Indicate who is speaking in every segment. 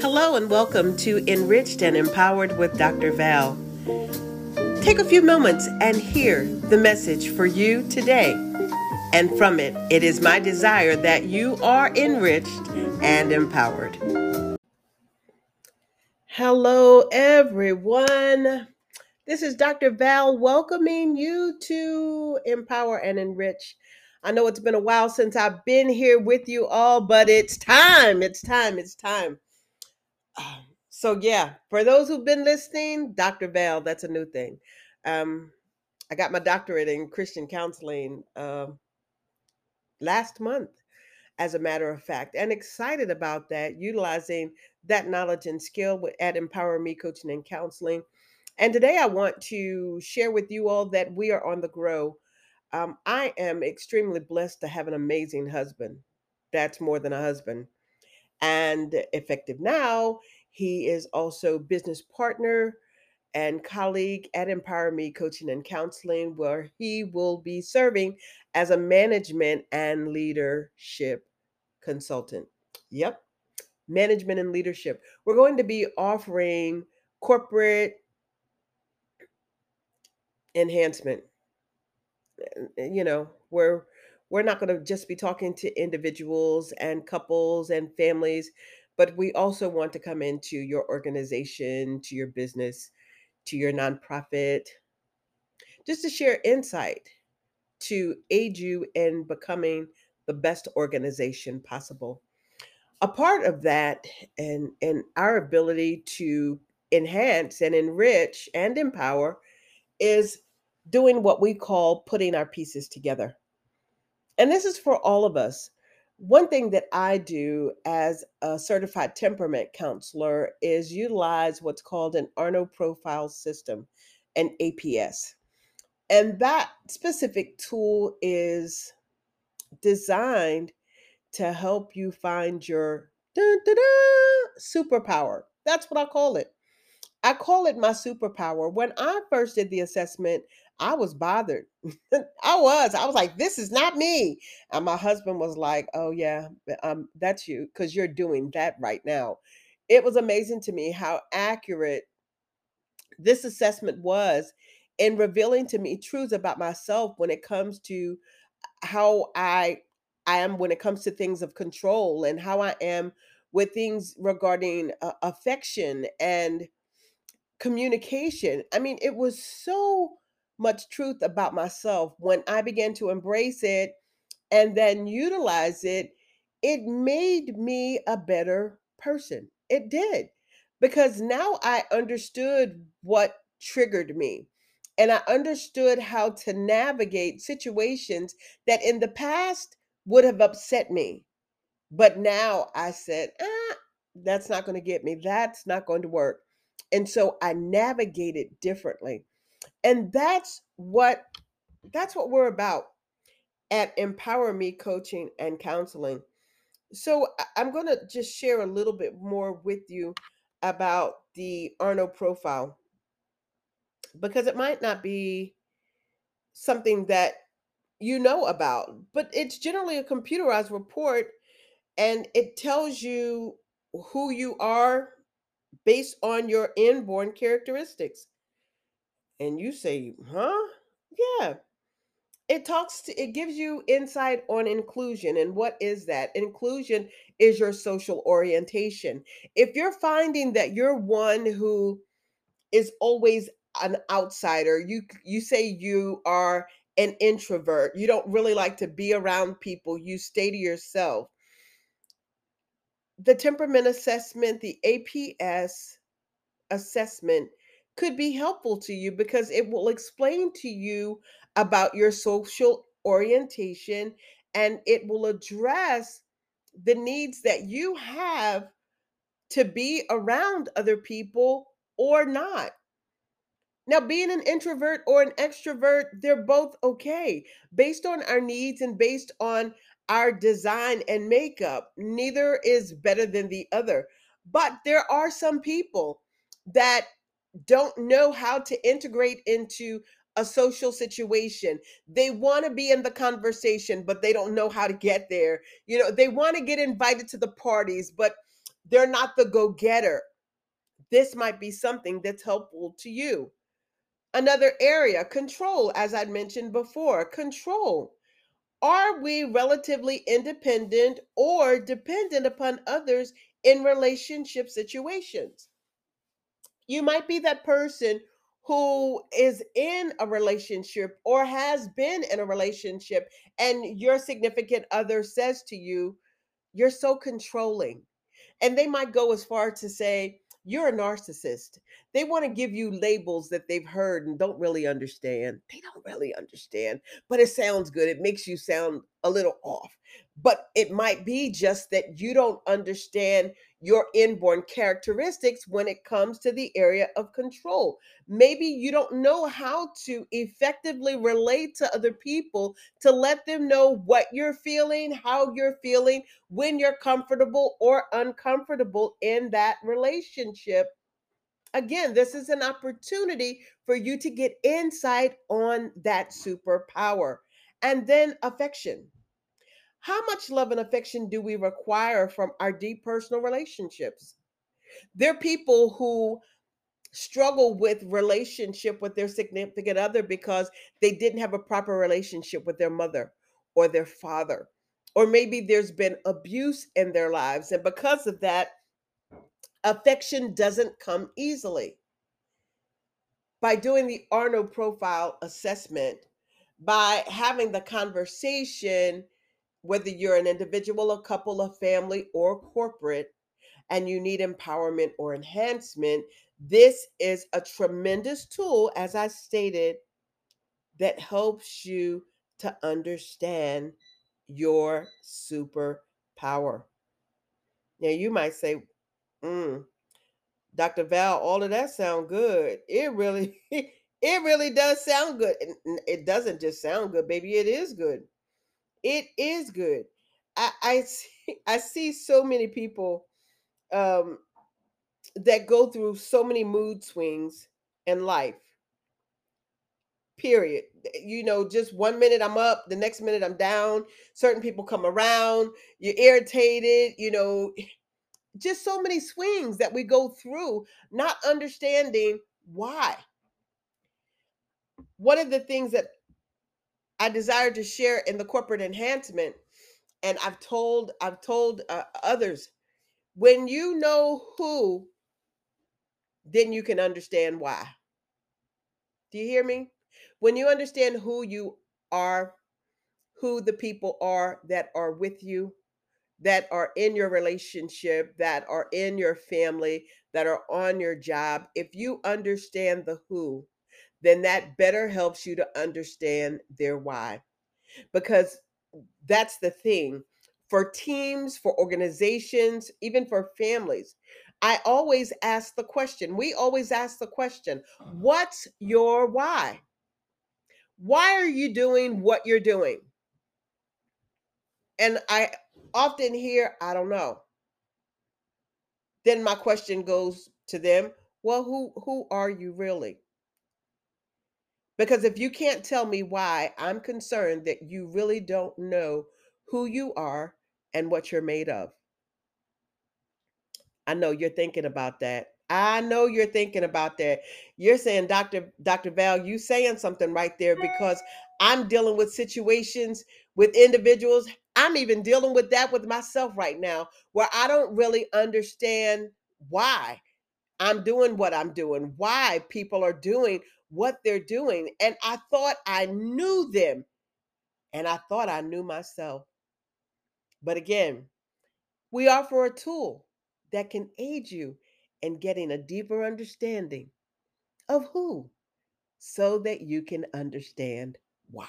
Speaker 1: Hello and welcome to Enriched and Empowered with Dr. Val. Take a few moments and hear the message for you today. And from it, it is my desire that you are enriched and empowered. Hello, everyone. This is Dr. Val welcoming you to Empower and Enrich. I know it's been a while since I've been here with you all, but it's time. It's time. It's time. So yeah, for those who've been listening, Dr. Val, that's a new thing. Um, I got my doctorate in Christian counseling um, last month, as a matter of fact, and excited about that, utilizing that knowledge and skill at Empower Me Coaching and Counseling. And today I want to share with you all that we are on the grow. Um, I am extremely blessed to have an amazing husband. That's more than a husband and effective now he is also business partner and colleague at empower me coaching and counseling where he will be serving as a management and leadership consultant. Yep management and leadership. We're going to be offering corporate enhancement eh, eh, you know where we're not going to just be talking to individuals and couples and families, but we also want to come into your organization, to your business, to your nonprofit, just to share insight to aid you in becoming the best organization possible. A part of that and, and our ability to enhance and enrich and empower is doing what we call putting our pieces together. And this is for all of us. One thing that I do as a certified temperament counselor is utilize what's called an Arno profile system, an APS. And that specific tool is designed to help you find your superpower. That's what I call it. I call it my superpower. When I first did the assessment, I was bothered. I was. I was like, this is not me. And my husband was like, oh, yeah, um, that's you because you're doing that right now. It was amazing to me how accurate this assessment was in revealing to me truths about myself when it comes to how I I am when it comes to things of control and how I am with things regarding uh, affection and communication. I mean, it was so much truth about myself when I began to embrace it and then utilize it. It made me a better person. It did. Because now I understood what triggered me. And I understood how to navigate situations that in the past would have upset me. But now I said, ah, that's not going to get me. That's not going to work. And so I navigated differently. And that's what that's what we're about at Empower Me Coaching and Counseling. So I'm going to just share a little bit more with you about the Arno profile because it might not be something that you know about, but it's generally a computerized report and it tells you who you are based on your inborn characteristics. And you say, huh? Yeah. It talks to, it gives you insight on inclusion. And what is that? Inclusion is your social orientation. If you're finding that you're one who is always an outsider, you you say you are an introvert, you don't really like to be around people, you stay to yourself the temperament assessment, the APS assessment could be helpful to you because it will explain to you about your social orientation and it will address the needs that you have to be around other people or not. Now, being an introvert or an extrovert, they're both okay based on our needs and based on our design and makeup. Neither is better than the other. But there are some people that don't know how to integrate into a social situation. They want to be in the conversation, but they don't know how to get there. You know, they want to get invited to the parties, but They're not the go getter. This might be something that's helpful to you. Another area, control, as I'd mentioned before, control. Are we relatively independent or dependent upon others in relationship situations? You might be that person who is in a relationship or has been in a relationship, and your significant other says to you, You're so controlling. And they might go as far to say, You're a narcissist. They want to give you labels that they've heard and don't really understand. They don't really understand, but it sounds good. It makes you sound a little off. But it might be just that you don't understand your inborn characteristics when it comes to the area of control. Maybe you don't know how to effectively relate to other people to let them know what you're feeling, how you're feeling, when you're comfortable or uncomfortable in that relationship. Again, this is an opportunity for you to get insight on that superpower. And then affection. How much love and affection do we require from our deep personal relationships? There are people who struggle with relationship with their significant other because they didn't have a proper relationship with their mother or their father. Or maybe there's been abuse in their lives. And because of that, affection doesn't come easily. By doing the Arno profile assessment, by having the conversation whether you're an individual, a couple, a family, or corporate, and you need empowerment or enhancement, this is a tremendous tool, as I stated, that helps you to understand your superpower. Now, you might say, mm, Dr. Val, all of that sound good. It really, it really does sound good. It doesn't just sound good, baby. It is good. It is good. I I see, I see so many people um, that go through so many mood swings in life. Period. You know, just one minute I'm up, the next minute I'm down. Certain people come around, you're irritated, you know, just so many swings that we go through, not understanding why. One of the things that I desire to share in the corporate enhancement, and I've told I've told uh, others, when you know who, then you can understand why. Do you hear me? When you understand who you are, who the people are that are with you, that are in your relationship, that are in your family, that are on your job, if you understand the who, then that better helps you to understand their why. Because that's the thing for teams, for organizations, even for families. I always ask the question, we always ask the question, uh-huh. what's your why? Why are you doing what you're doing? And I often hear, I don't know. Then my question goes to them, well, who who are you really? Because if you can't tell me why, I'm concerned that you really don't know who you are and what you're made of. I know you're thinking about that. I know you're thinking about that. You're saying, Dr. Dr. Val, you saying something right there because I'm dealing with situations with individuals. I'm even dealing with that with myself right now, where I don't really understand why I'm doing what I'm doing, why people are doing what they're doing. And I thought I knew them and I thought I knew myself. But again, we offer a tool that can aid you in getting a deeper understanding of who so that you can understand why.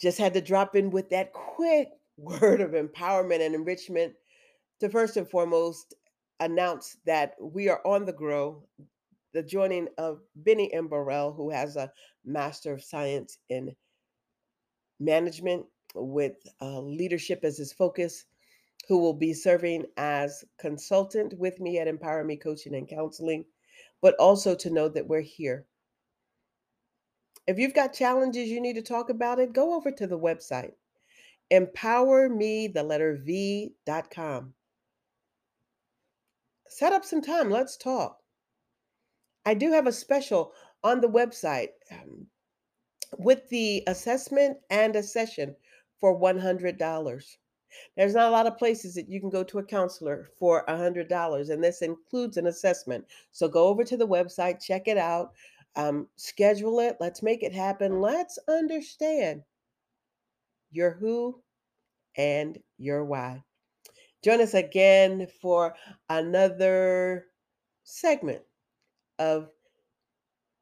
Speaker 1: Just had to drop in with that quick word of empowerment and enrichment to first and foremost announce that we are on the grow the joining of Benny M. Burrell, who has a Master of Science in Management with uh, leadership as his focus, who will be serving as consultant with me at Empower Me Coaching and Counseling, but also to know that we're here. If you've got challenges you need to talk about it, go over to the website. Empower me, the letter V.com. Set up some time. Let's talk. I do have a special on the website um, with the assessment and a session for $100. There's not a lot of places that you can go to a counselor for $100, and this includes an assessment. So go over to the website, check it out, um, schedule it. Let's make it happen. Let's understand your who and your why. Join us again for another segment of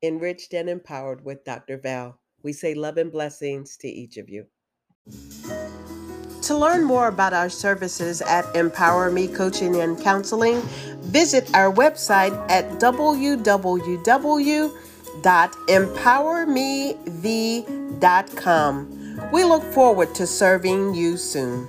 Speaker 1: Enriched and Empowered with Dr. Val. We say love and blessings to each of you. To learn more about our services at Empower Me Coaching and Counseling, visit our website at www.empowermev.com. We look forward to serving you soon.